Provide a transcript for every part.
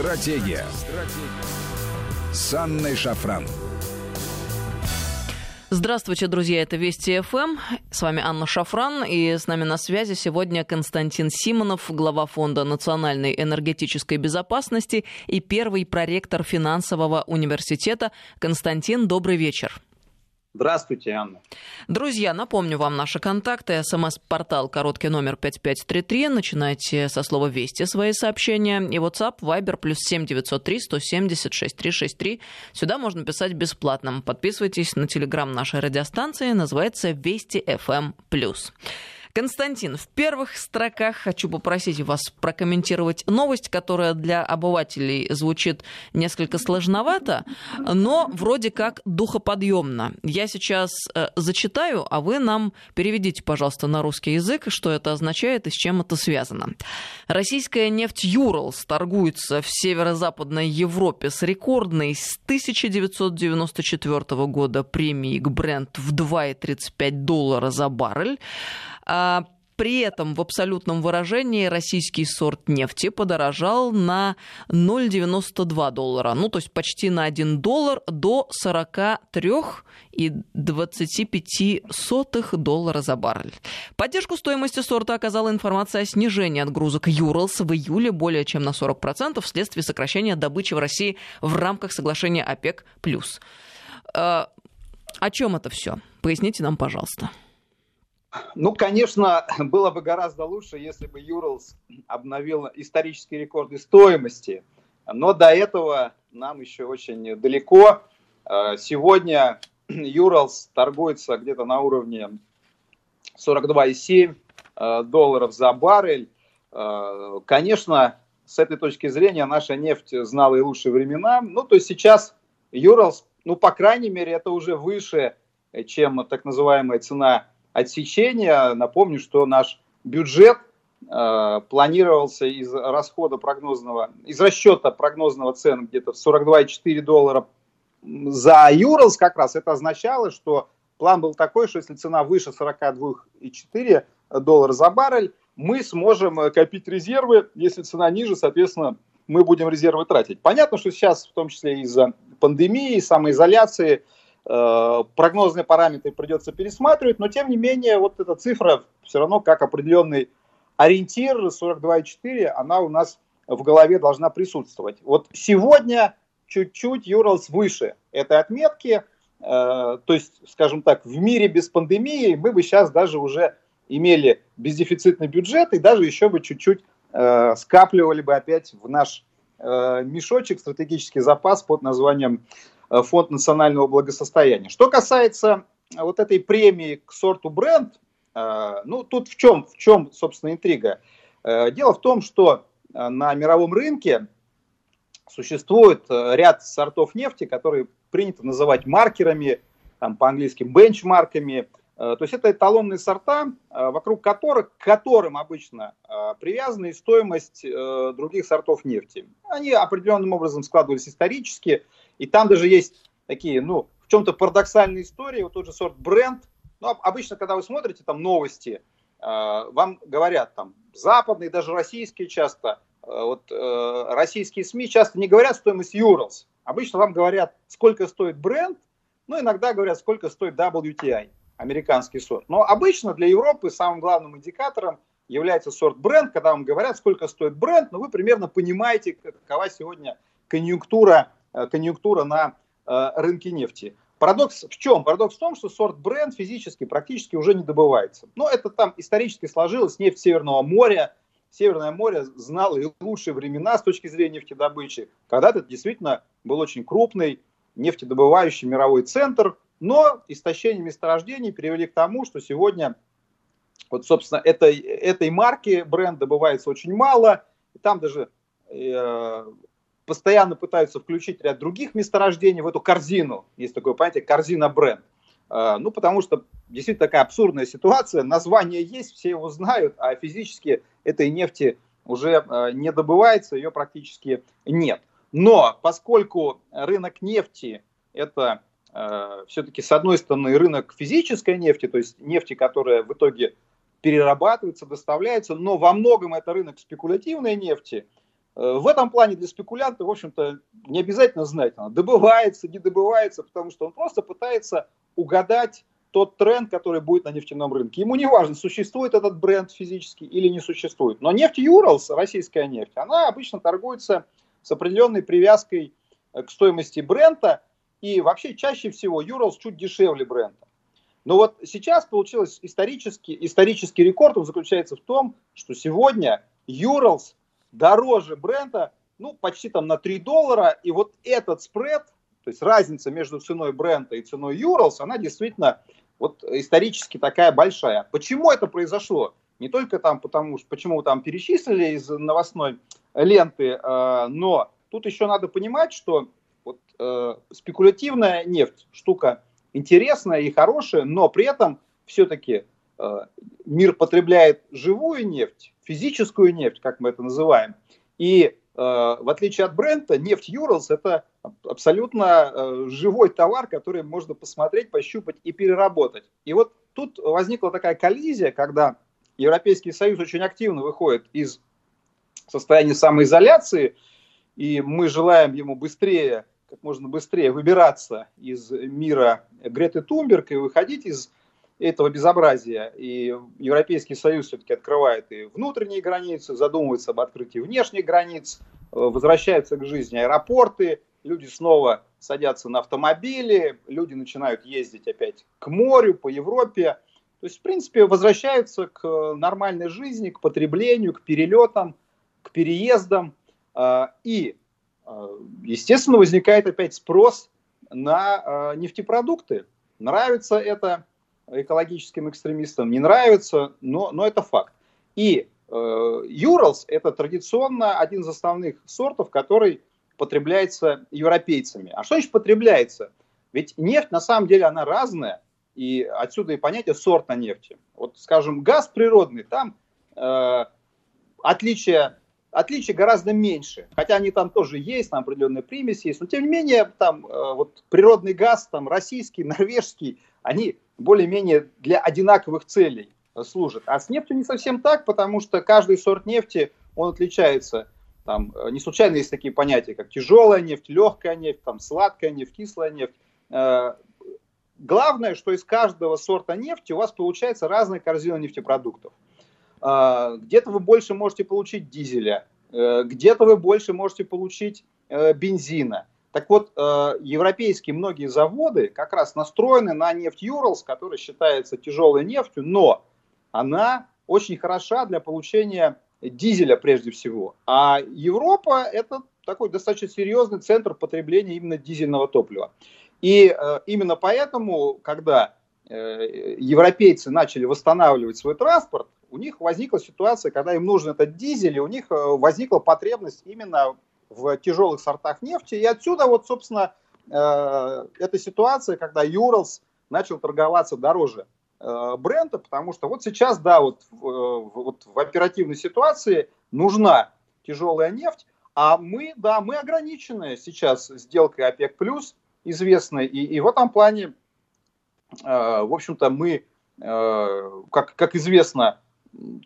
Стратегия. С Анной Шафран. Здравствуйте, друзья, это Вести ФМ. С вами Анна Шафран, и с нами на связи сегодня Константин Симонов, глава Фонда национальной энергетической безопасности и первый проректор финансового университета. Константин, добрый вечер. Здравствуйте, Анна. Друзья, напомню вам наши контакты. СМС-портал короткий номер 5533. Начинайте со слова «Вести» свои сообщения. И WhatsApp, Viber, плюс 7903 176 363. Сюда можно писать бесплатно. Подписывайтесь на телеграм нашей радиостанции. Называется «Вести FM+.» Константин, в первых строках хочу попросить вас прокомментировать новость, которая для обывателей звучит несколько сложновато, но вроде как духоподъемно. Я сейчас э, зачитаю, а вы нам переведите, пожалуйста, на русский язык, что это означает и с чем это связано. Российская нефть Юралс торгуется в северо-западной Европе с рекордной с 1994 года премией к бренд в 2,35 доллара за баррель. А, при этом в абсолютном выражении российский сорт нефти подорожал на 0,92 доллара, ну то есть почти на 1 доллар до 43,25 доллара за баррель. Поддержку стоимости сорта оказала информация о снижении отгрузок Юралс в июле более чем на 40% вследствие сокращения добычи в России в рамках соглашения ОПЕК+. А, о чем это все? Поясните нам, пожалуйста. Ну, конечно, было бы гораздо лучше, если бы Юрлс обновил исторические рекорды стоимости, но до этого нам еще очень далеко. Э, сегодня Юрлс торгуется где-то на уровне 42,7 э, долларов за баррель. Э, конечно, с этой точки зрения наша нефть знала и лучшие времена. Ну, то есть сейчас Юрлс, ну, по крайней мере, это уже выше, чем так называемая цена отсечения. Напомню, что наш бюджет э, планировался из расхода прогнозного, из расчета прогнозного цен где-то в 42,4 доллара за Юрлс как раз. Это означало, что план был такой, что если цена выше 42,4 доллара за баррель, мы сможем копить резервы. Если цена ниже, соответственно, мы будем резервы тратить. Понятно, что сейчас, в том числе из-за пандемии, самоизоляции, Э, прогнозные параметры придется пересматривать, но тем не менее вот эта цифра все равно как определенный ориентир 42,4, она у нас в голове должна присутствовать. Вот сегодня чуть-чуть Юрлс выше этой отметки, э, то есть, скажем так, в мире без пандемии мы бы сейчас даже уже имели бездефицитный бюджет и даже еще бы чуть-чуть э, скапливали бы опять в наш э, мешочек стратегический запас под названием Э, фонд национального благосостояния. Что касается э, вот этой премии к сорту бренд, э, ну тут в чем, в чем, собственно, интрига? Дело в том, что на мировом рынке существует ряд сортов нефти, которые принято называть маркерами, там, по-английски бенчмарками. То есть это эталонные сорта, вокруг которых, к которым обычно привязана и стоимость других сортов нефти. Они определенным образом складывались исторически, и там даже есть такие, ну, в чем-то парадоксальные истории. Вот тот же сорт бренд. Ну, обычно, когда вы смотрите там новости, э, вам говорят там западные, даже российские часто, э, вот э, российские СМИ часто не говорят стоимость Юрлс. Обычно вам говорят, сколько стоит бренд, ну, иногда говорят, сколько стоит WTI, американский сорт. Но обычно для Европы самым главным индикатором является сорт бренд. Когда вам говорят, сколько стоит бренд, но вы примерно понимаете, какова сегодня конъюнктура конъюнктура на э, рынке нефти. Парадокс в чем? Парадокс в том, что сорт бренд физически практически уже не добывается. Но это там исторически сложилось, нефть Северного моря. Северное море знало и лучшие времена с точки зрения нефтедобычи. Когда-то действительно был очень крупный нефтедобывающий мировой центр, но истощение месторождений привели к тому, что сегодня вот, собственно, этой, этой марки бренд добывается очень мало. И там даже э, постоянно пытаются включить ряд других месторождений в эту корзину. Есть такое понятие корзина бренд. А, ну, потому что действительно такая абсурдная ситуация. Название есть, все его знают, а физически этой нефти уже а, не добывается, ее практически нет. Но поскольку рынок нефти это э, все-таки с одной стороны рынок физической нефти, то есть нефти, которая в итоге перерабатывается, доставляется, но во многом это рынок спекулятивной нефти – в этом плане для спекулянта, в общем-то, не обязательно знать, она добывается, не добывается, потому что он просто пытается угадать тот тренд, который будет на нефтяном рынке. Ему не важно, существует этот бренд физически или не существует. Но нефть Юралс, российская нефть, она обычно торгуется с определенной привязкой э, к стоимости бренда, и вообще чаще всего Юралс чуть дешевле бренда. Но вот сейчас получилось исторический, исторический рекорд, он заключается в том, что сегодня Юралс дороже бренда, ну, почти там на 3 доллара, и вот этот спред, то есть разница между ценой бренда и ценой Юралс, она действительно вот исторически такая большая. Почему это произошло? Не только там потому, что почему там перечислили из новостной ленты, э, но тут еще надо понимать, что вот, э, спекулятивная нефть штука интересная и хорошая, но при этом все-таки э, мир потребляет живую нефть, физическую нефть, как мы это называем, и Э, в отличие от бренда, нефть Юралс – это абсолютно э, живой товар, который можно посмотреть, пощупать и переработать. И вот тут возникла такая коллизия, когда Европейский Союз очень активно выходит из состояния самоизоляции, и мы желаем ему быстрее, как можно быстрее выбираться из мира Греты Тумберг и выходить из этого безобразия. И Европейский Союз все-таки открывает и внутренние границы, задумывается об открытии внешних границ, э, возвращаются к жизни аэропорты, люди снова садятся на автомобили, люди начинают ездить опять к морю, по Европе. То есть, в принципе, возвращаются к нормальной жизни, к потреблению, к перелетам, к переездам. Э, и, э, естественно, возникает опять спрос на нефтепродукты. Нравится это экологическим экстремистам не нравится, но, но это факт. И э, Юралс – это традиционно один из основных сортов, который потребляется европейцами. А что значит потребляется? Ведь нефть на самом деле она разная, и отсюда и понятие сорта нефти. Вот, скажем, газ природный, там э, отличия, отличия гораздо меньше, хотя они там тоже есть, там определенные примеси есть, но тем не менее там э, вот природный газ, там российский, норвежский, они более-менее для одинаковых целей служат. А с нефтью не совсем так, потому что каждый сорт нефти, он отличается. Там, э, не случайно есть такие понятия, как тяжелая нефть, легкая нефть, там, сладкая нефть, кислая нефть. Э, главное, что из каждого сорта нефти у вас получается разная корзина нефтепродуктов. Э, где-то вы больше можете получить дизеля, где-то вы больше можете получить бензина, так вот, э, европейские многие заводы как раз настроены на нефть Юралс, которая считается тяжелой нефтью, но она очень хороша для получения дизеля прежде всего. А Европа это такой достаточно серьезный центр потребления именно дизельного топлива. И э, именно поэтому, когда э, европейцы начали восстанавливать свой транспорт, у них возникла ситуация, когда им нужен этот дизель, и у них возникла потребность именно в тяжелых сортах нефти. И отсюда вот, собственно, э, эта ситуация, когда Юралс начал торговаться дороже э, бренда, потому что вот сейчас, да, вот, вот в оперативной ситуации нужна тяжелая нефть, а мы, да, мы ограничены сейчас сделкой ОПЕК+, известной, и, и в этом плане, э, в общем-то, мы, как, как известно,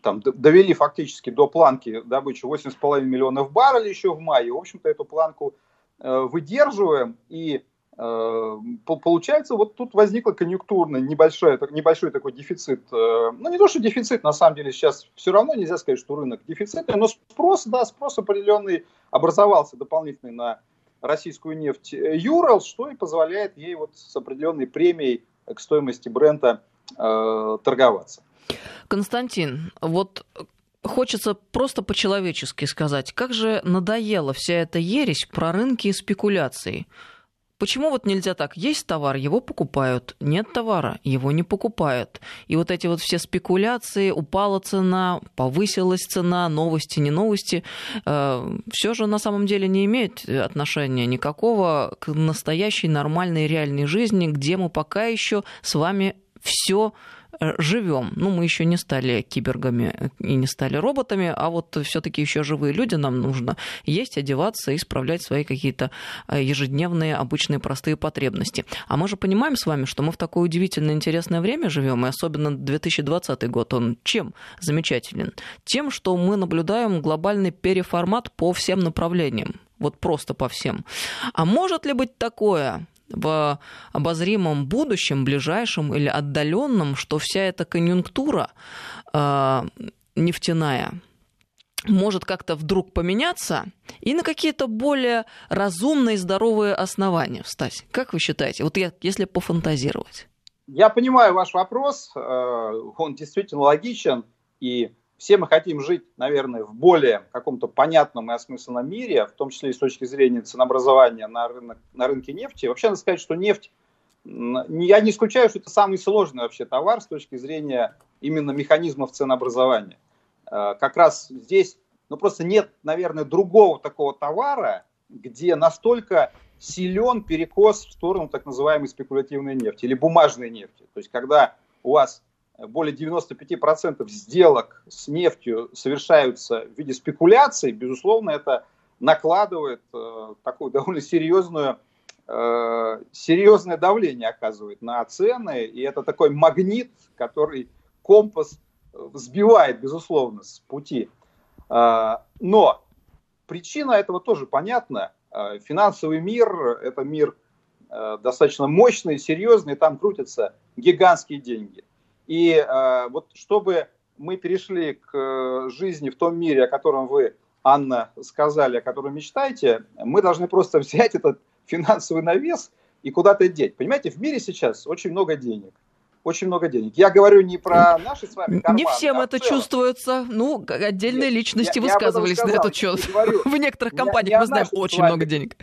там, довели фактически до планки добычи 8,5 миллионов баррелей еще в мае. В общем-то, эту планку э, выдерживаем. И э, получается, вот тут возникла конъюнктурный небольшой, небольшой такой дефицит. Э, ну, не то, что дефицит, на самом деле сейчас все равно нельзя сказать, что рынок дефицитный, но спрос, да, спрос определенный образовался дополнительный на российскую нефть Юрал, что и позволяет ей вот с определенной премией к стоимости бренда э, торговаться. Константин, вот хочется просто по-человечески сказать, как же надоела вся эта ересь про рынки и спекуляции. Почему вот нельзя так? Есть товар, его покупают. Нет товара, его не покупают. И вот эти вот все спекуляции, упала цена, повысилась цена, новости, не новости, э, все же на самом деле не имеет отношения никакого к настоящей нормальной реальной жизни, где мы пока еще с вами все живем. Ну, мы еще не стали кибергами и не стали роботами, а вот все-таки еще живые люди, нам нужно есть, одеваться и справлять свои какие-то э, ежедневные, обычные, простые потребности. А мы же понимаем с вами, что мы в такое удивительно интересное время живем, и особенно 2020 год, он чем замечателен? Тем, что мы наблюдаем глобальный переформат по всем направлениям вот просто по всем. А может ли быть такое, в обозримом будущем, ближайшем или отдаленном, что вся эта конъюнктура э, нефтяная может как-то вдруг поменяться и на какие-то более разумные и здоровые основания встать. Как вы считаете? Вот я, если пофантазировать. Я понимаю ваш вопрос, э, он действительно логичен, и все мы хотим жить, наверное, в более каком-то понятном и осмысленном мире, в том числе и с точки зрения ценообразования на, рынок, на рынке нефти. Вообще, надо сказать, что нефть, я не исключаю, что это самый сложный вообще товар с точки зрения именно механизмов ценообразования. Э, как раз здесь, ну просто нет, наверное, другого такого товара, где настолько силен перекос в сторону так называемой спекулятивной нефти или бумажной нефти. То есть, когда у вас более 95% сделок с нефтью совершаются в виде спекуляций, безусловно, это накладывает э, такую довольно серьезную, э, серьезное давление оказывает на цены, и это такой магнит, который компас сбивает, безусловно, с пути. Э, но причина этого тоже понятна. Э, финансовый мир – это мир э, достаточно мощный, серьезный, там крутятся гигантские деньги – и э, вот чтобы мы перешли к э, жизни в том мире, о котором вы, Анна, сказали, о котором мечтаете, мы должны просто взять этот финансовый навес и куда-то деть. Понимаете, в мире сейчас очень много денег. Очень много денег. Я говорю не про наши с вами карманы. Не всем а это чувствуется. Ну, отдельные Нет, личности я, высказывались я на этот счет. Говорю, в некоторых компаниях мы знаем очень много денег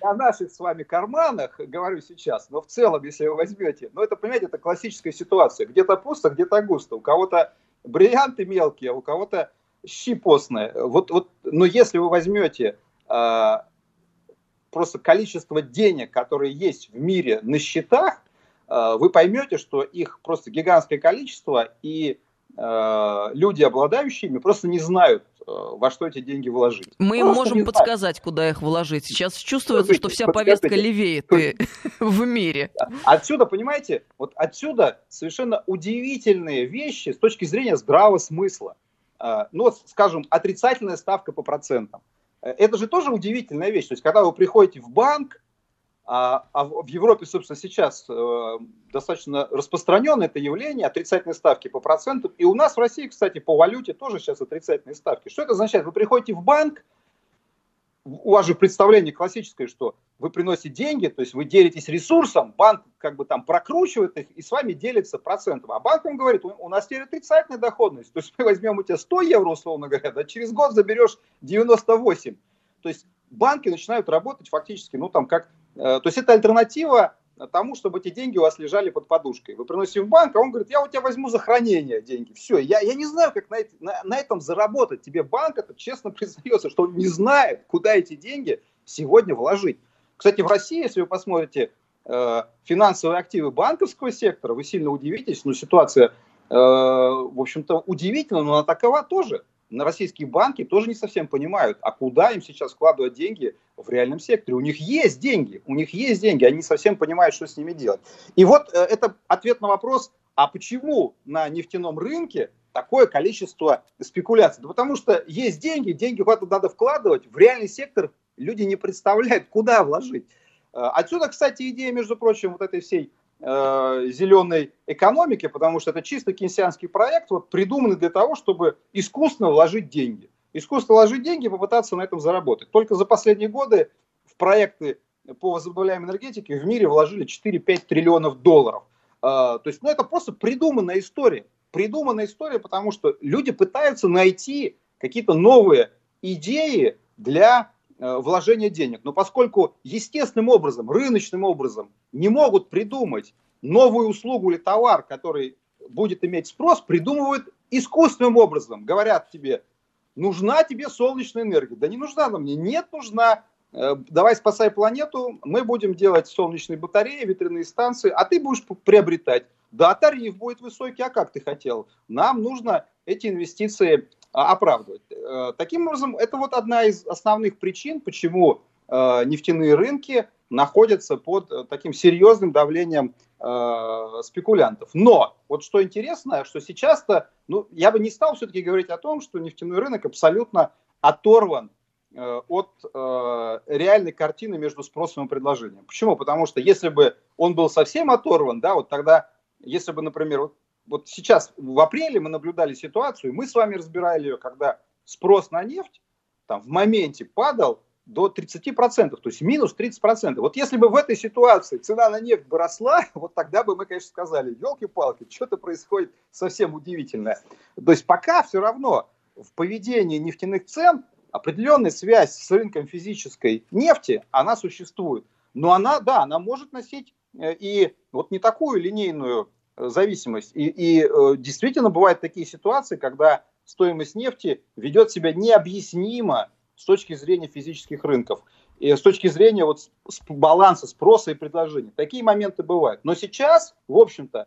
о наших с вами карманах говорю сейчас, но в целом, если вы возьмете, ну это, понимаете, это классическая ситуация. Где-то пусто, где-то густо. У кого-то бриллианты мелкие, а у кого-то щи постные. Вот, вот, но если вы возьмете э, просто количество денег, которые есть в мире на счетах, э, вы поймете, что их просто гигантское количество, и люди, обладающие ими, просто не знают, Э, во что эти деньги вложить. Мы им можем подсказать, куда их вложить. Сейчас чувствуется, что вся повестка левеет в мире. Отсюда, понимаете, вот отсюда совершенно удивительные вещи с точки зрения здравого смысла. Э, ну, скажем, отрицательная ставка по процентам. Э, это же тоже удивительная вещь. То есть, когда вы приходите в банк, а, а в Европе, собственно, сейчас э, достаточно распространено это явление, отрицательные ставки по процентам. И у нас в России, кстати, по валюте тоже сейчас отрицательные ставки. Что это означает? Вы приходите в банк, у вас же представление классическое, что вы приносите деньги, то есть вы делитесь ресурсом, банк как бы там прокручивает их и с вами делится процентом. А банк вам говорит, у нас теперь отрицательная доходность. То есть мы возьмем у тебя 100 евро, условно говоря, да, через год заберешь 98. То есть банки начинают работать фактически, ну там как то есть это альтернатива тому, чтобы эти деньги у вас лежали под подушкой. Вы приносите в банк, а он говорит, я у тебя возьму за хранение деньги. Все, я, я не знаю, как на, на, на этом заработать. Тебе банк это честно признается, что он не знает, куда эти деньги сегодня вложить. Кстати, в России, если вы посмотрите э, финансовые активы банковского сектора, вы сильно удивитесь, но ситуация, э, в общем-то, удивительна, но она такова тоже на российские банки тоже не совсем понимают, а куда им сейчас вкладывать деньги в реальном секторе. У них есть деньги, у них есть деньги, они не совсем понимают, что с ними делать. И вот э, это ответ на вопрос, а почему на нефтяном рынке такое количество спекуляций? Да потому что есть деньги, деньги куда-то надо вкладывать, в реальный сектор люди не представляют, куда вложить. Э, отсюда, кстати, идея, между прочим, вот этой всей зеленой экономики, потому что это чисто кейнсианский проект, вот, придуманный для того, чтобы искусственно вложить деньги. Искусственно вложить деньги и попытаться на этом заработать. Только за последние годы в проекты по возобновляемой энергетике в мире вложили 4-5 триллионов долларов. Э, то есть, ну, это просто придуманная история. Придуманная история, потому что люди пытаются найти какие-то новые идеи для Э, вложения денег. Но поскольку естественным образом, рыночным образом не могут придумать новую услугу или товар, который будет иметь спрос, придумывают искусственным образом. Говорят тебе, нужна тебе солнечная энергия. Да не нужна она мне. Нет, нужна. Э, давай спасай планету, мы будем делать солнечные батареи, ветряные станции, а ты будешь приобретать. Да, тариф будет высокий, а как ты хотел? Нам нужно эти инвестиции оправдывать. Э, таким образом, это вот одна из основных причин, почему э, нефтяные рынки находятся под э, таким серьезным давлением спекулянтов. Но вот что интересно, что сейчас-то, ну, я бы не стал все-таки говорить о том, что нефтяной рынок абсолютно оторван от реальной картины между спросом и предложением. Почему? Потому что если бы он был совсем оторван, да, вот тогда, если бы, например, вот вот сейчас в апреле мы наблюдали ситуацию, мы с вами разбирали ее, когда спрос на нефть там, в моменте падал до 30%, то есть минус 30%. Вот если бы в этой ситуации цена на нефть бы росла, вот тогда бы мы, конечно, сказали, елки-палки, что-то происходит совсем удивительное. То есть пока все равно в поведении нефтяных цен определенная связь с рынком физической нефти, она существует. Но она, да, она может носить э, и вот не такую линейную зависимость. И, и э, действительно бывают такие ситуации, когда стоимость нефти ведет себя необъяснимо с точки зрения физических рынков. И с точки зрения вот баланса спроса и предложения. Такие моменты бывают. Но сейчас, в общем-то,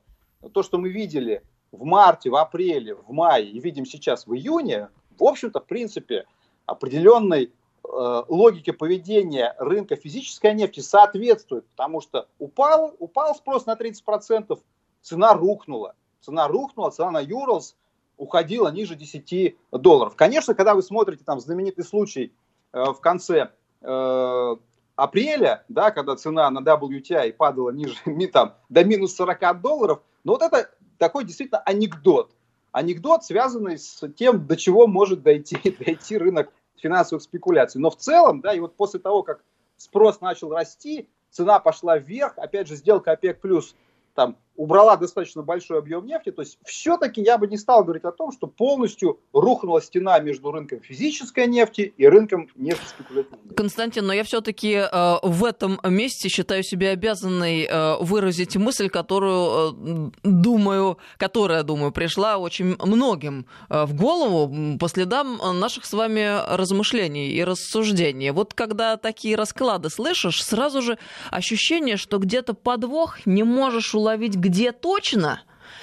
то, что мы видели в марте, в апреле, в мае и видим сейчас в июне, в общем-то, в принципе, определенной э, логике поведения рынка физической нефти соответствует, потому что упал, упал спрос на 30%, цена рухнула. Цена рухнула, цена на Юрлс уходила ниже 10 долларов. Конечно, когда вы смотрите там знаменитый случай э, в конце э, апреля, да, когда цена на WTI падала ниже там, до минус 40 долларов, но вот это такой действительно анекдот. Анекдот, связанный с тем, до чего может дойти, дойти рынок финансовых спекуляций. Но в целом, да, и вот после того, как спрос начал расти, цена пошла вверх, опять же, сделка ОПЕК плюс там убрала достаточно большой объем нефти, то есть все-таки я бы не стал говорить о том, что полностью рухнула стена между рынком физической нефти и рынком нефти спекулятивной. Константин, но я все-таки э, в этом месте считаю себя обязанной э, выразить мысль, которую, э, думаю, которая, думаю, пришла очень многим э, в голову по следам наших с вами размышлений и рассуждений. Вот когда такие расклады слышишь, сразу же ощущение, что где-то подвох не можешь уловить точно,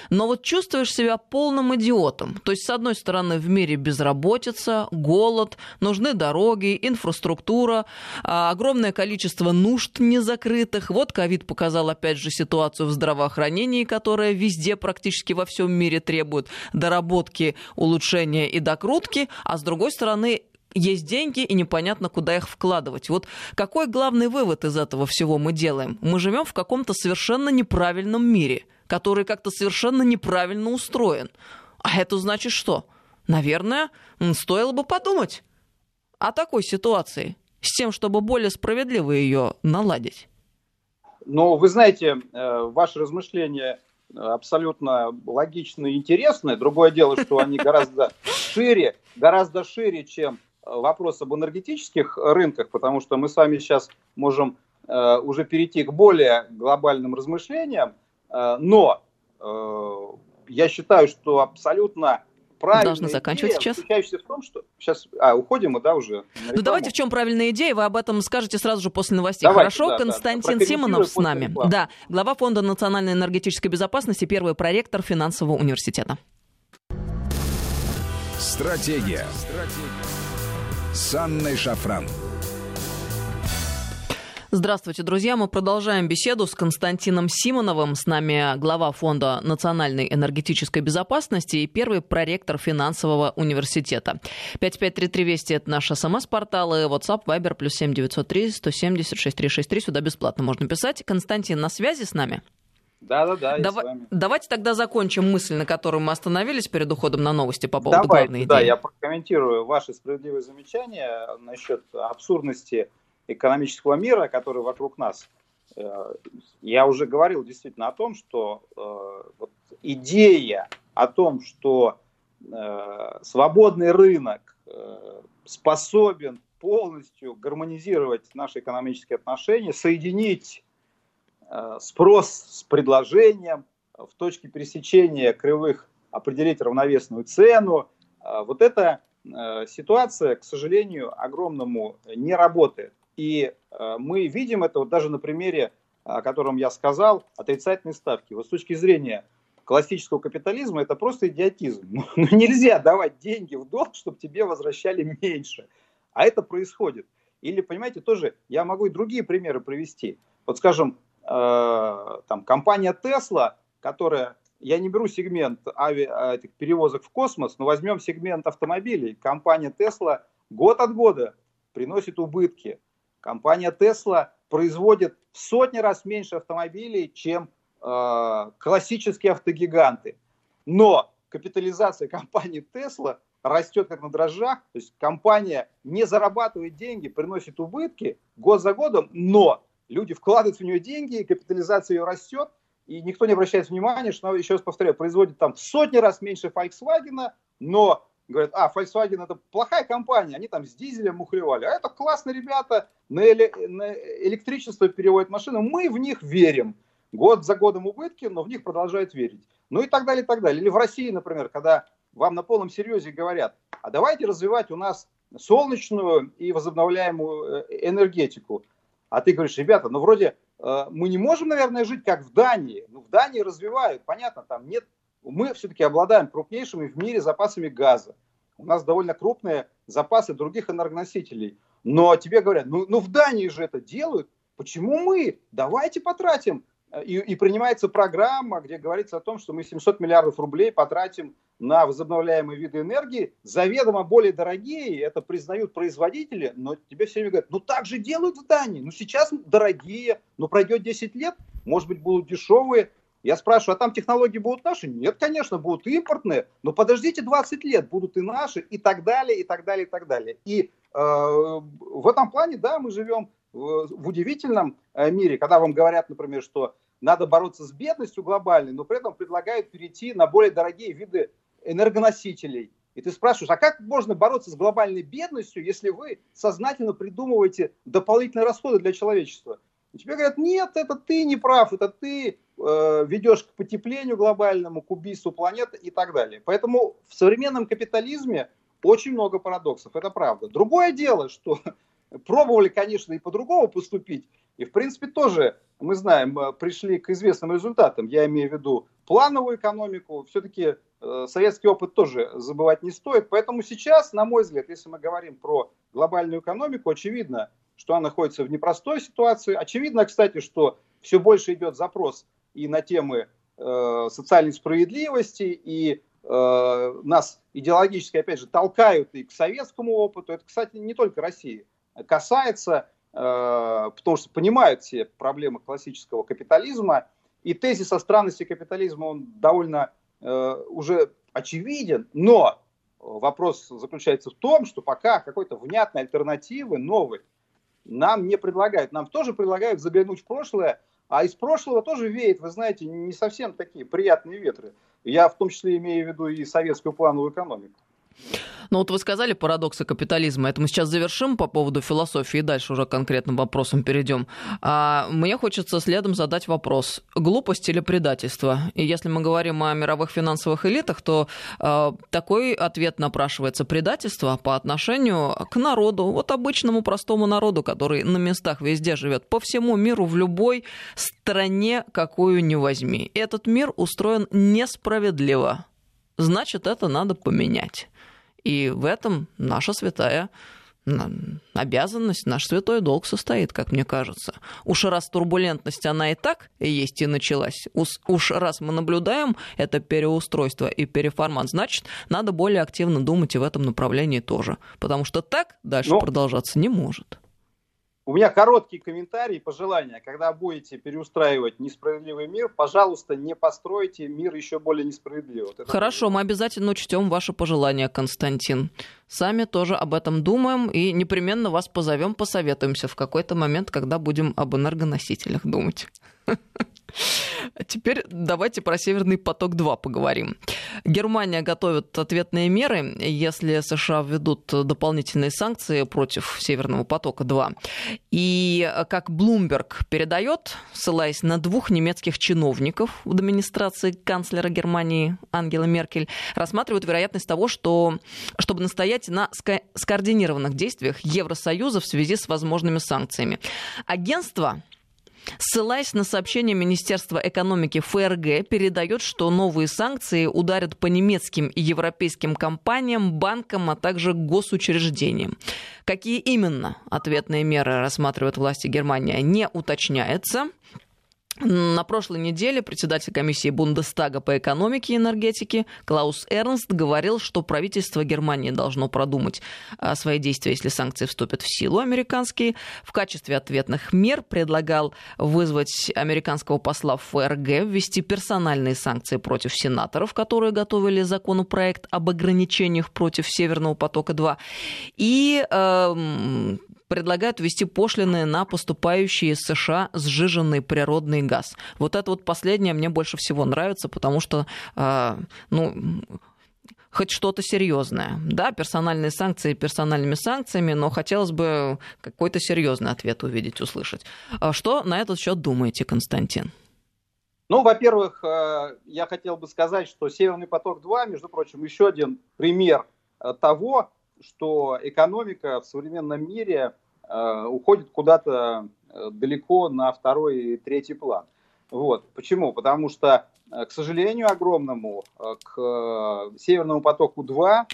но вот чувствуешь себя полным идиотом. То есть, с одной стороны, в мире безработица, голод, нужны дороги, инфраструктура, а, огромное количество нужд незакрытых. Вот ковид показал, опять же, ситуацию в здравоохранении, которая везде, практически во всем мире требует доработки, улучшения и докрутки. А с другой стороны, есть деньги, и непонятно, куда их вкладывать. Вот какой главный вывод из этого всего мы делаем? Мы живем в каком-то совершенно неправильном мире, который как-то совершенно неправильно устроен. А это значит что? Наверное, стоило бы подумать о такой ситуации, с тем, чтобы более справедливо ее наладить. Ну, вы знаете, э, ваши размышления абсолютно логичны и интересны. Другое дело, что они гораздо шире, гораздо шире, чем вопрос об энергетических рынках, потому что мы с вами сейчас можем э, уже перейти к более глобальным размышлениям, э, но э, я считаю, что абсолютно правильная Должны заканчивать идея, сейчас. в том, что сейчас, а уходим мы, да, уже. Ну давайте в чем правильная идея, вы об этом скажете сразу же после новостей. Давайте, Хорошо, да, Константин да. Симонов с нами, рекламы. да, глава фонда национальной энергетической безопасности, первый проректор финансового университета. Стратегия. Стратегия с Анной Шафран. Здравствуйте, друзья. Мы продолжаем беседу с Константином Симоновым. С нами глава Фонда национальной энергетической безопасности и первый проректор финансового университета. 5533 Вести – это наш СМС-портал и WhatsApp, Viber, плюс 7903 170 6363. Сюда бесплатно можно писать. Константин на связи с нами? Да-да-да, Дав... Давайте тогда закончим мысль, на которой мы остановились перед уходом на новости по поводу Давайте, главной идеи. Да, я прокомментирую ваши справедливые замечания насчет абсурдности экономического мира, который вокруг нас. Э, я уже говорил действительно о том, что э, вот идея о том, что э, свободный рынок способен полностью гармонизировать наши экономические отношения, соединить спрос с предложением, в точке пересечения кривых определить равновесную цену. Э, вот эта э, ситуация, к сожалению, огромному не работает. И мы видим это вот даже на примере, о котором я сказал, отрицательной ставки. Вот с точки зрения классического капитализма, это просто идиотизм. Ну, нельзя давать деньги в долг, чтобы тебе возвращали меньше. А это происходит. Или, понимаете, тоже я могу и другие примеры привести. Вот, скажем, э, там компания Tesla, которая, я не беру сегмент ави, а, этих перевозок в космос, но возьмем сегмент автомобилей. Компания Tesla год от года приносит убытки. Компания Tesla производит в сотни раз меньше автомобилей, чем э, классические автогиганты. Но капитализация компании Tesla растет как на дрожжах, то есть компания не зарабатывает деньги, приносит убытки год за годом, но люди вкладывают в нее деньги, капитализация ее растет, и никто не обращает внимания, что она, еще раз повторяю, производит там сотни раз меньше Volkswagen, но говорят, а, Volkswagen это плохая компания, они там с дизелем мухлевали, а это классные ребята, на, эле- на электричество переводят машины, мы в них верим. Год за годом убытки, но в них продолжают верить. Ну и так далее, и так далее. Или в России, например, когда вам на полном серьезе говорят, а давайте развивать у нас солнечную и возобновляемую э, энергетику. А ты говоришь, ребята, ну вроде э, мы не можем, наверное, жить как в Дании. Ну, в Дании развивают, понятно, там нет мы все-таки обладаем крупнейшими в мире запасами газа. У нас довольно крупные запасы других энергоносителей. Но тебе говорят, ну, ну в Дании же это делают, почему мы? Давайте потратим. И, и принимается программа, где говорится о том, что мы 700 миллиардов рублей потратим на возобновляемые виды энергии, заведомо более дорогие, это признают производители, но тебе все время говорят, ну так же делают в Дании, ну сейчас дорогие, но пройдет 10 лет, может быть будут дешевые, я спрашиваю, а там технологии будут наши? Нет, конечно, будут импортные, но подождите 20 лет, будут и наши, и так далее, и так далее, и так далее. И э, в этом плане, да, мы живем в, удивительном э, мире, когда вам говорят, например, что надо бороться с бедностью глобальной, но при этом предлагают перейти на более дорогие виды энергоносителей. И ты спрашиваешь, а как можно бороться с глобальной бедностью, если вы сознательно придумываете дополнительные расходы для человечества? И тебе говорят, нет, это ты не прав, это ты э, ведешь к потеплению глобальному, к убийству планеты и так далее. Поэтому в современном капитализме очень много парадоксов, это правда. Другое дело, что пробовали, конечно, и по-другому поступить, и, в принципе, тоже, мы знаем, э, пришли к известным результатам. Я имею в виду плановую экономику, все-таки э, советский опыт тоже забывать не стоит. Поэтому сейчас, на мой взгляд, если мы говорим про глобальную экономику, очевидно, что она находится в непростой ситуации. Очевидно, кстати, что все больше идет запрос и на темы э, социальной справедливости, и э, нас идеологически, опять же, толкают и к советскому опыту. Это, кстати, не только России. Касается, э, потому что понимают все проблемы классического капитализма, и тезис о странности капитализма, он довольно э, уже очевиден, но вопрос заключается в том, что пока какой-то внятной альтернативы, новой, нам не предлагают. Нам тоже предлагают заглянуть в прошлое, а из прошлого тоже веет, вы знаете, не совсем такие приятные ветры. Я в том числе имею в виду и советскую плановую экономику. Ну вот вы сказали парадоксы капитализма. Это мы сейчас завершим по поводу философии и дальше уже конкретным вопросам перейдем. А мне хочется следом задать вопрос. Глупость или предательство? И если мы говорим о мировых финансовых элитах, то э, такой ответ напрашивается предательство по отношению к народу, вот обычному простому народу, который на местах везде живет, по всему миру, в любой стране, какую ни возьми. Этот мир устроен несправедливо. Значит, это надо поменять. И в этом наша святая обязанность, наш святой долг состоит, как мне кажется. Уж раз турбулентность, она и так есть и началась, уж, раз мы наблюдаем это переустройство и переформат, значит, надо более активно думать и в этом направлении тоже. Потому что так дальше Но... продолжаться не может. У меня короткий комментарий, пожелание. Когда будете переустраивать несправедливый мир, пожалуйста, не постройте мир еще более несправедливым. Вот Хорошо, будет. мы обязательно учтем ваше пожелание, Константин. Сами тоже об этом думаем и непременно вас позовем, посоветуемся в какой-то момент, когда будем об энергоносителях думать. Теперь давайте про Северный поток-2 поговорим. Германия готовит ответные меры, если США введут дополнительные санкции против Северного потока-2. И как Bloomberg передает, ссылаясь на двух немецких чиновников в администрации канцлера Германии Ангела Меркель, рассматривают вероятность того, что, чтобы настоять на скоординированных действиях Евросоюза в связи с возможными санкциями. Агентство ссылаясь на сообщение Министерства экономики ФРГ, передает, что новые санкции ударят по немецким и европейским компаниям, банкам, а также госучреждениям. Какие именно ответные меры рассматривают власти Германии, не уточняется. На прошлой неделе председатель комиссии Бундестага по экономике и энергетике Клаус Эрнст говорил, что правительство Германии должно продумать а, свои действия, если санкции вступят в силу американские. В качестве ответных мер предлагал вызвать американского посла в ФРГ, ввести персональные санкции против сенаторов, которые готовили законопроект об ограничениях против Северного потока-2, и э, предлагают ввести пошлины на поступающий из США сжиженный природный газ. Вот это вот последнее мне больше всего нравится, потому что, э, ну, хоть что-то серьезное. Да, персональные санкции персональными санкциями, но хотелось бы какой-то серьезный ответ увидеть, услышать. А что на этот счет думаете, Константин? Ну, во-первых, э, я хотел бы сказать, что Северный поток-2, между прочим, еще один пример э, того, что экономика в современном мире э, уходит куда-то э, далеко на второй и третий план. Вот. Почему? Потому что, э, к сожалению огромному, к Северному потоку-2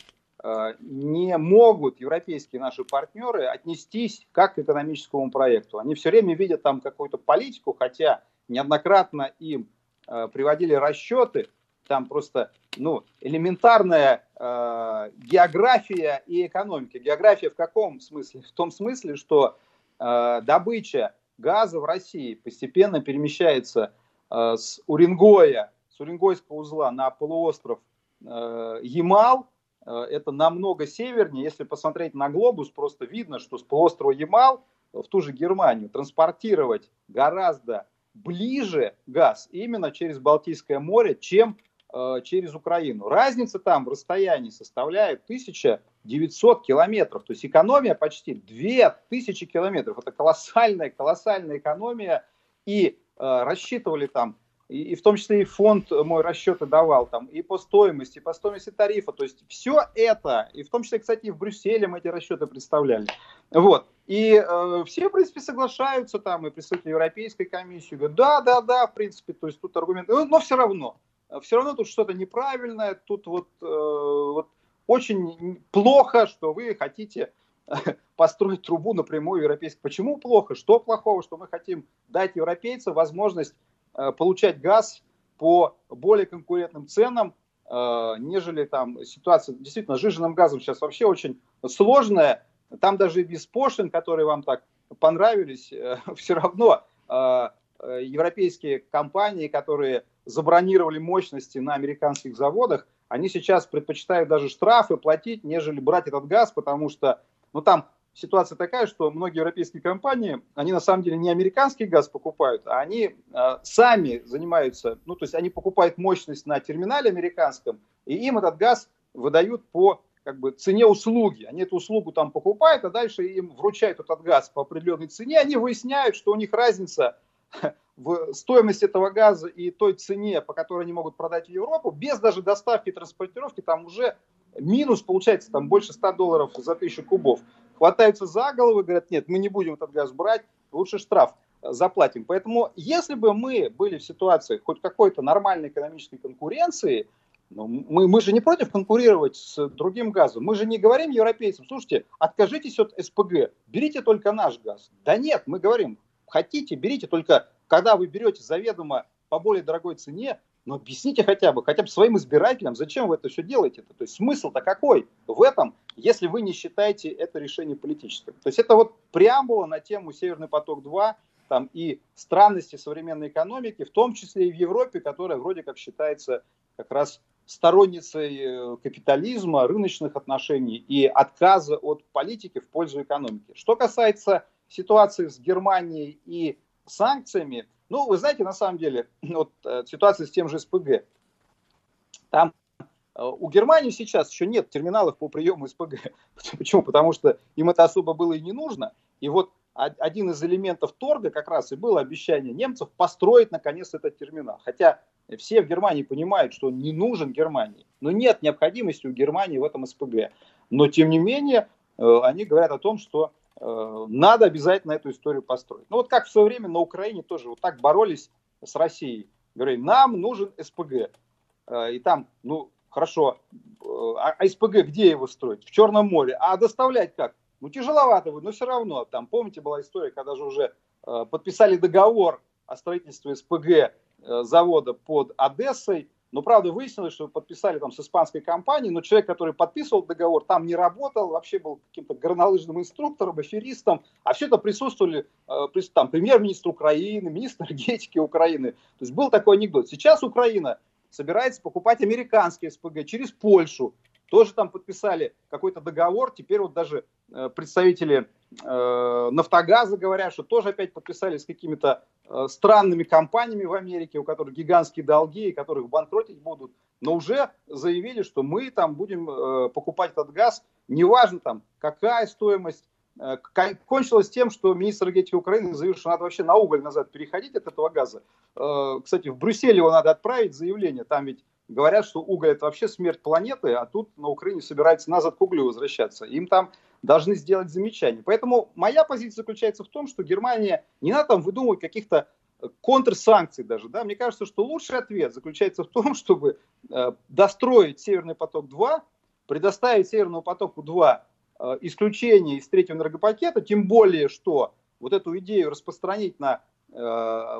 не могут европейские наши партнеры отнестись как к экономическому проекту. Они все время видят там какую-то политику, хотя неоднократно им приводили расчеты, там просто ну, элементарная э, география и экономика. География в каком смысле? В том смысле, что э, добыча газа в России постепенно перемещается э, с Уренгоя, с Уренгойского узла на полуостров э, Ямал. Э, это намного севернее. Если посмотреть на глобус, просто видно, что с полуострова Ямал в ту же Германию транспортировать гораздо ближе газ именно через Балтийское море, чем через Украину. Разница там в расстоянии составляет 1900 километров, то есть экономия почти 2000 километров. Это колоссальная, колоссальная экономия. И э, рассчитывали там, и, и в том числе и фонд мой расчеты давал там, и по стоимости, и по стоимости тарифа. То есть все это, и в том числе, кстати, и в Брюсселе мы эти расчеты представляли. Вот. И э, все, в принципе, соглашаются там, и представители Европейской комиссии говорят, да, да, да, в принципе, то есть тут аргументы, но, но все равно. А все равно тут что-то неправильное, тут вот, э, вот очень плохо, что вы хотите построить трубу напрямую европейской. Почему плохо? Что плохого, что мы хотим дать европейцам возможность э, получать газ по более конкурентным ценам, э, нежели там ситуация действительно с жиженным газом сейчас вообще очень сложная. Там даже без пошлин, которые вам так понравились, э, все равно э, э, европейские компании, которые забронировали мощности на американских заводах, они сейчас предпочитают даже штрафы платить, нежели брать этот газ, потому что, ну там ситуация такая, что многие европейские компании, они на самом деле не американский газ покупают, а они э, сами занимаются, ну то есть они покупают мощность на терминале американском, и им этот газ выдают по как бы цене услуги. Они эту услугу там покупают, а дальше им вручают этот газ по определенной цене. Они выясняют, что у них разница в стоимость этого газа и той цене, по которой они могут продать в Европу, без даже доставки и транспортировки, там уже минус получается там больше 100 долларов за тысячу кубов. Хватаются за головы, говорят, нет, мы не будем этот газ брать, лучше штраф заплатим. Поэтому если бы мы были в ситуации хоть какой-то нормальной экономической конкуренции, ну, мы, мы же не против конкурировать с другим газом. Мы же не говорим европейцам, слушайте, откажитесь от СПГ, берите только наш газ. Да нет, мы говорим, хотите, берите, только когда вы берете заведомо по более дорогой цене, но объясните хотя бы, хотя бы своим избирателям, зачем вы это все делаете. -то? то есть смысл-то какой в этом, если вы не считаете это решение политическим. То есть это вот преамбула на тему «Северный поток-2», там, и странности современной экономики, в том числе и в Европе, которая вроде как считается как раз сторонницей э, капитализма, рыночных отношений и отказа от политики в пользу экономики. Что касается ситуации с Германией и санкциями, ну, вы знаете, на самом деле, вот э, ситуация с тем же СПГ. Там э, у Германии сейчас еще нет терминалов по приему СПГ. Почему? Потому что им это особо было и не нужно. И вот один из элементов торга как раз и было обещание немцев построить наконец этот терминал. Хотя все в Германии понимают, что он не нужен Германии. Но нет необходимости у Германии в этом СПГ. Но тем не менее, э, они говорят о том, что надо обязательно эту историю построить. Ну вот как в свое время на Украине тоже вот так боролись с Россией. Говорили, нам нужен СПГ. Э, и там, ну, хорошо, а, а СПГ где его строить? В Черном море. А доставлять как? Ну, тяжеловато будет, но все равно. Там, помните, была история, когда же уже подписали договор о строительстве СПГ завода под Одессой, но, правда, выяснилось, что подписали там с испанской компанией, но человек, который подписывал договор, там не работал, вообще был каким-то горнолыжным инструктором, аферистом, а все это присутствовали э, там премьер-министр Украины, министр энергетики Украины. То есть был такой анекдот. Сейчас Украина собирается покупать американские СПГ через Польшу. Тоже там подписали какой-то договор. Теперь вот даже э, представители э, Нафтогаза говорят, что тоже опять подписали с какими-то Э, странными компаниями в Америке, у которых гигантские долги и которых банкротить будут, но уже заявили, что мы там будем э, покупать этот газ, неважно там какая стоимость, э, кончилось тем, что министр энергетики Украины заявил, что надо вообще на уголь назад переходить от этого газа. Кстати, в Брюсселе его надо отправить заявление, там ведь говорят, что уголь это вообще смерть планеты, а тут на Украине собирается назад к углю возвращаться. Им там должны сделать замечание. Поэтому моя позиция заключается в том, что Германия, не надо там выдумывать каких-то э, контрсанкций даже. Да? Мне кажется, что лучший ответ заключается в том, чтобы э, достроить Северный поток-2, предоставить Северному потоку-2 э, исключение из третьего энергопакета, тем более, что вот эту идею распространить на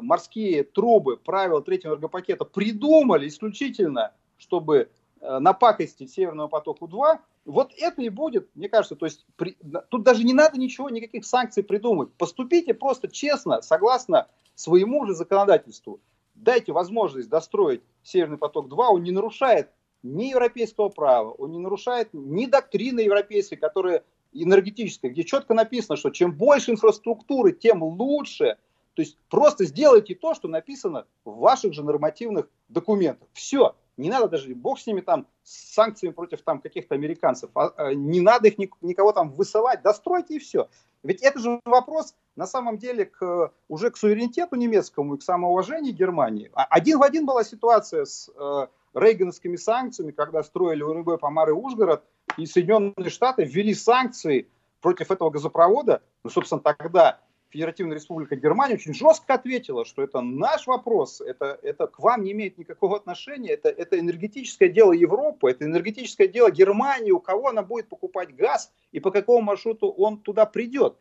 морские трубы правила третьего энергопакета придумали исключительно, чтобы э, напакостить Северному потоку-2, вот это и будет, мне кажется, то есть при, тут даже не надо ничего, никаких санкций придумать. Поступите просто честно, согласно своему же законодательству. Дайте возможность достроить Северный поток-2, он не нарушает ни европейского права, он не нарушает ни доктрины европейской, которая энергетическая, где четко написано, что чем больше инфраструктуры, тем лучше. То есть просто сделайте то, что написано в ваших же нормативных документах. Все. Не надо даже, бог с ними там, с санкциями против там каких-то американцев. А, а, не надо их никого там высылать, достройте и все. Ведь это же вопрос на самом деле к, уже к суверенитету немецкому и к самоуважению Германии. А, один в один была ситуация с э, рейгановскими санкциями, когда строили УРГ Помар и Ужгород, и Соединенные Штаты ввели санкции против этого газопровода. Ну, собственно, тогда Федеративная Республика Германия очень жестко ответила, что это наш вопрос, это, это к вам не имеет никакого отношения, это, это энергетическое дело Европы, это энергетическое дело Германии, у кого она будет покупать газ и по какому маршруту он туда придет.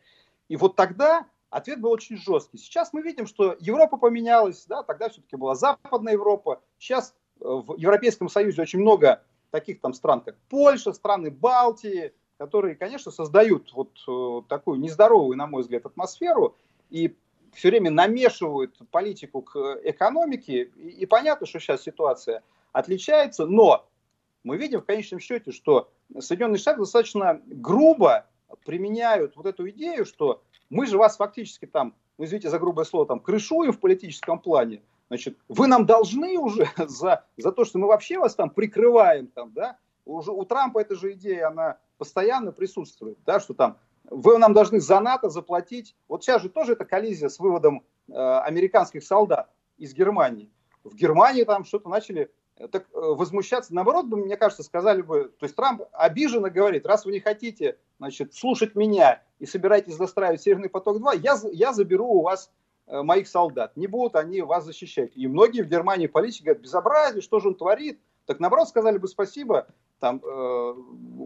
И вот тогда ответ был очень жесткий. Сейчас мы видим, что Европа поменялась, да, тогда все-таки была Западная Европа, сейчас э, в Европейском Союзе очень много таких там стран, как Польша, страны Балтии, которые, конечно, создают вот э, такую нездоровую, на мой взгляд, атмосферу и все время намешивают политику к экономике. И, понятно, что сейчас ситуация отличается, но мы видим в конечном счете, что Соединенные Штаты достаточно грубо применяют вот эту идею, что мы же вас фактически там, ну, извините за грубое слово, там, крышуем в политическом плане, значит, вы нам должны уже за, за то, что мы вообще вас там прикрываем, там, да, уже у Трампа эта же идея, она постоянно присутствует, да, что там вы нам должны за НАТО заплатить. Вот сейчас же тоже это коллизия с выводом э, американских солдат из Германии. В Германии там что-то начали э, так, э, возмущаться. Наоборот, бы, мне кажется, сказали бы, то есть Трамп обиженно говорит, раз вы не хотите значит, слушать меня и собираетесь застраивать Северный поток-2, я, я заберу у вас э, моих солдат. Не будут они вас защищать. И многие в Германии политики говорят, безобразие, что же он творит. Так наоборот сказали бы спасибо, там, э,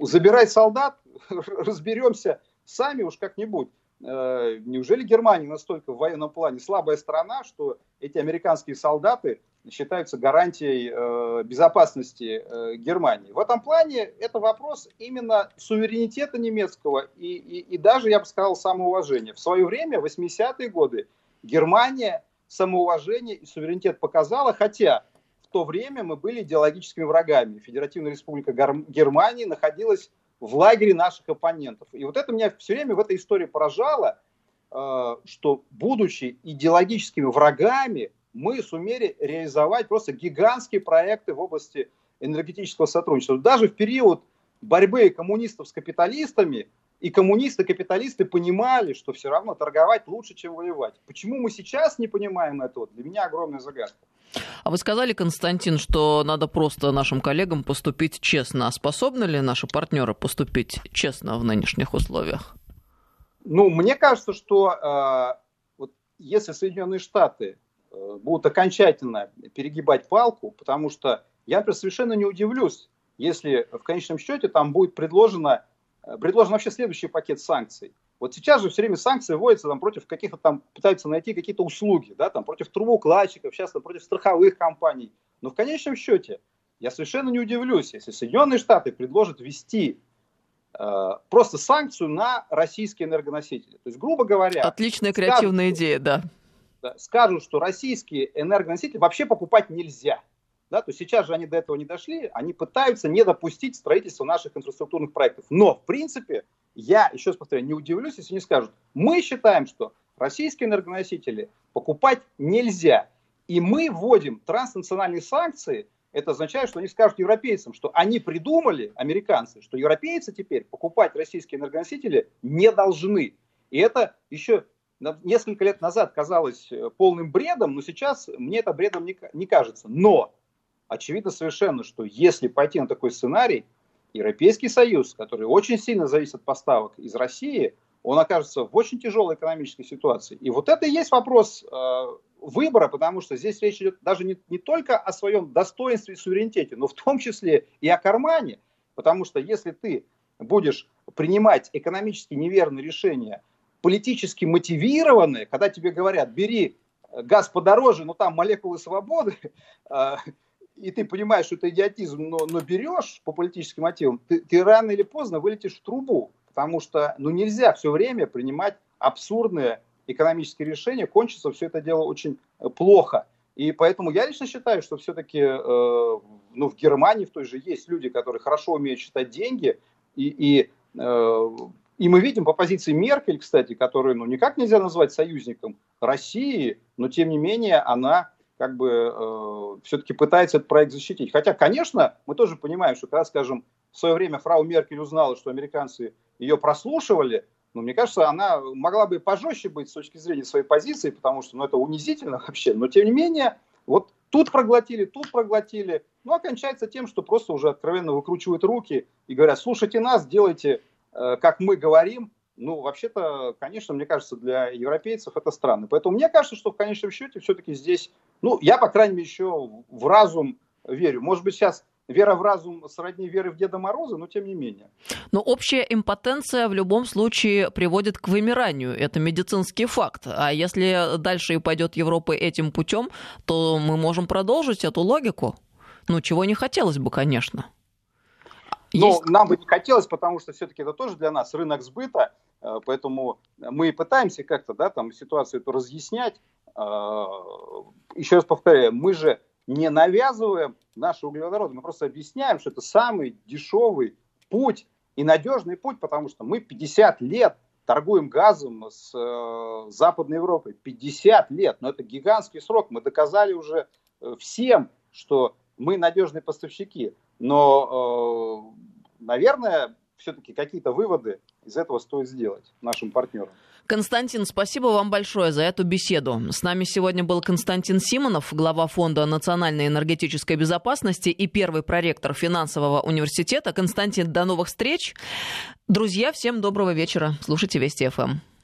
забирай солдат, разберемся сами уж как-нибудь. Э, неужели Германия настолько в военном плане слабая страна, что эти американские солдаты считаются гарантией э, безопасности э, Германии? В этом плане это вопрос именно суверенитета немецкого и, и, и даже, я бы сказал, самоуважения. В свое время, в 80-е годы, Германия самоуважение и суверенитет показала, хотя то время мы были идеологическими врагами. Федеративная республика Германии находилась в лагере наших оппонентов. И вот это меня все время в этой истории поражало, э, что, будучи идеологическими врагами, мы сумели реализовать просто гигантские проекты в области энергетического сотрудничества. Даже в период борьбы коммунистов с капиталистами и коммунисты, капиталисты понимали, что все равно торговать лучше, чем воевать. Почему мы сейчас не понимаем этого? Для меня огромная загадка. А вы сказали, Константин, что надо просто нашим коллегам поступить честно. А способны ли наши партнеры поступить честно в нынешних условиях? Ну, мне кажется, что э, вот если Соединенные Штаты э, будут окончательно перегибать палку, потому что я, например, совершенно не удивлюсь, если в конечном счете там будет предложено, предложен вообще следующий пакет санкций. Вот сейчас же все время санкции вводятся там, против каких-то там, пытаются найти какие-то услуги, да, там, против трубоукладчиков, сейчас там, против страховых компаний. Но в конечном счете я совершенно не удивлюсь, если Соединенные Штаты предложат ввести э, просто санкцию на российские энергоносители. То есть, грубо говоря... Отличная креативная скажут, идея, да. да. Скажут, что российские энергоносители вообще покупать нельзя. Да, то сейчас же они до этого не дошли, они пытаются не допустить строительства наших инфраструктурных проектов. Но, в принципе, я, еще раз повторяю, не удивлюсь, если не скажут, мы считаем, что российские энергоносители покупать нельзя. И мы вводим транснациональные санкции, это означает, что они скажут европейцам, что они придумали, американцы, что европейцы теперь покупать российские энергоносители не должны. И это еще несколько лет назад казалось э, полным бредом, но сейчас мне это бредом не кажется. Но очевидно совершенно, что если пойти на такой сценарий, Европейский Союз, который очень сильно зависит от поставок из России, он окажется в очень тяжелой экономической ситуации. И вот это и есть вопрос э, выбора, потому что здесь речь идет даже не, не только о своем достоинстве и суверенитете, но в том числе и о кармане. Потому что если ты будешь принимать экономически неверные решения, политически мотивированные, когда тебе говорят, бери газ подороже, но там молекулы свободы, э, и ты понимаешь, что это идиотизм, но, но берешь по политическим мотивам, ты, ты рано или поздно вылетишь в трубу, потому что ну, нельзя все время принимать абсурдные экономические решения, кончится все это дело очень э, плохо. И поэтому я лично считаю, что все-таки э, ну, в Германии в той же есть люди, которые хорошо умеют считать деньги, и, и, э, и мы видим по позиции Меркель, кстати, которую ну, никак нельзя назвать союзником России, но тем не менее она как бы э, все-таки пытается этот проект защитить. Хотя, конечно, мы тоже понимаем, что когда, скажем, в свое время фрау Меркель узнала, что американцы ее прослушивали, ну, мне кажется, она могла бы пожестче быть с точки зрения своей позиции, потому что ну, это унизительно вообще. Но, тем не менее, вот тут проглотили, тут проглотили. Ну, окончается тем, что просто уже откровенно выкручивают руки и говорят, слушайте нас, делайте, э, как мы говорим, ну, вообще-то, конечно, мне кажется, для европейцев это странно. Поэтому мне кажется, что в конечном счете все-таки здесь, ну, я, по крайней мере, еще в разум верю. Может быть, сейчас вера в разум сродни веры в Деда Мороза, но тем не менее. Но общая импотенция в любом случае приводит к вымиранию. Это медицинский факт. А если дальше и пойдет Европа этим путем, то мы можем продолжить эту логику. Ну, чего не хотелось бы, конечно. Есть... нам бы не хотелось, потому что все-таки это тоже для нас рынок сбыта, поэтому мы пытаемся как-то, да, там ситуацию эту разъяснять. Э, еще раз повторяю, мы же не навязываем наши углеводороды, мы просто объясняем, что это самый дешевый путь и надежный путь, потому что мы 50 лет торгуем газом с э, Западной Европой. 50 лет, но это гигантский срок. Мы доказали уже всем, что мы надежные поставщики. Но, э, наверное, все-таки какие-то выводы из этого стоит сделать нашим партнерам. Константин, спасибо вам большое за эту беседу. С нами сегодня был Константин Симонов, глава Фонда национальной энергетической безопасности и первый проректор финансового университета. Константин, до новых встреч. Друзья, всем доброго вечера. Слушайте Вести ФМ.